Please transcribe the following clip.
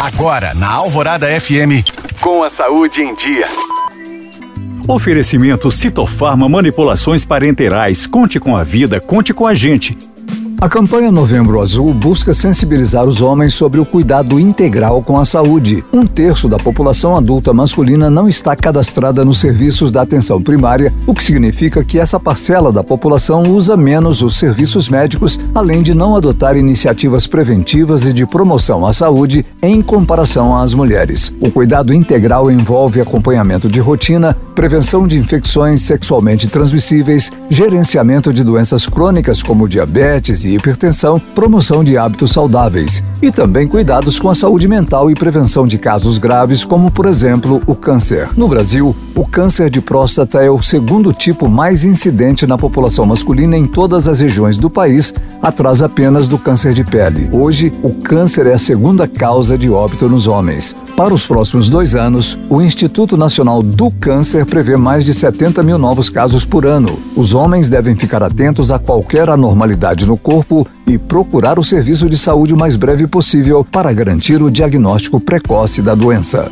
Agora, na Alvorada FM, com a saúde em dia. Oferecimento Citofarma Manipulações Parenterais. Conte com a vida, conte com a gente. A campanha Novembro Azul busca sensibilizar os homens sobre o cuidado integral com a saúde. Um terço da população adulta masculina não está cadastrada nos serviços da atenção primária, o que significa que essa parcela da população usa menos os serviços médicos, além de não adotar iniciativas preventivas e de promoção à saúde em comparação às mulheres. O cuidado integral envolve acompanhamento de rotina, prevenção de infecções sexualmente transmissíveis, gerenciamento de doenças crônicas como diabetes e hipertensão, promoção de hábitos saudáveis e também cuidados com a saúde mental e prevenção de casos graves, como por exemplo o câncer. No Brasil, o câncer de próstata é o segundo tipo mais incidente na população masculina em todas as regiões do país, atrás apenas do câncer de pele. Hoje, o câncer é a segunda causa de óbito nos homens. Para os próximos dois anos, o Instituto Nacional do Câncer prevê mais de 70 mil novos casos por ano. Os homens devem ficar atentos a qualquer anormalidade no corpo e procurar o serviço de saúde o mais breve possível para garantir o diagnóstico precoce da doença.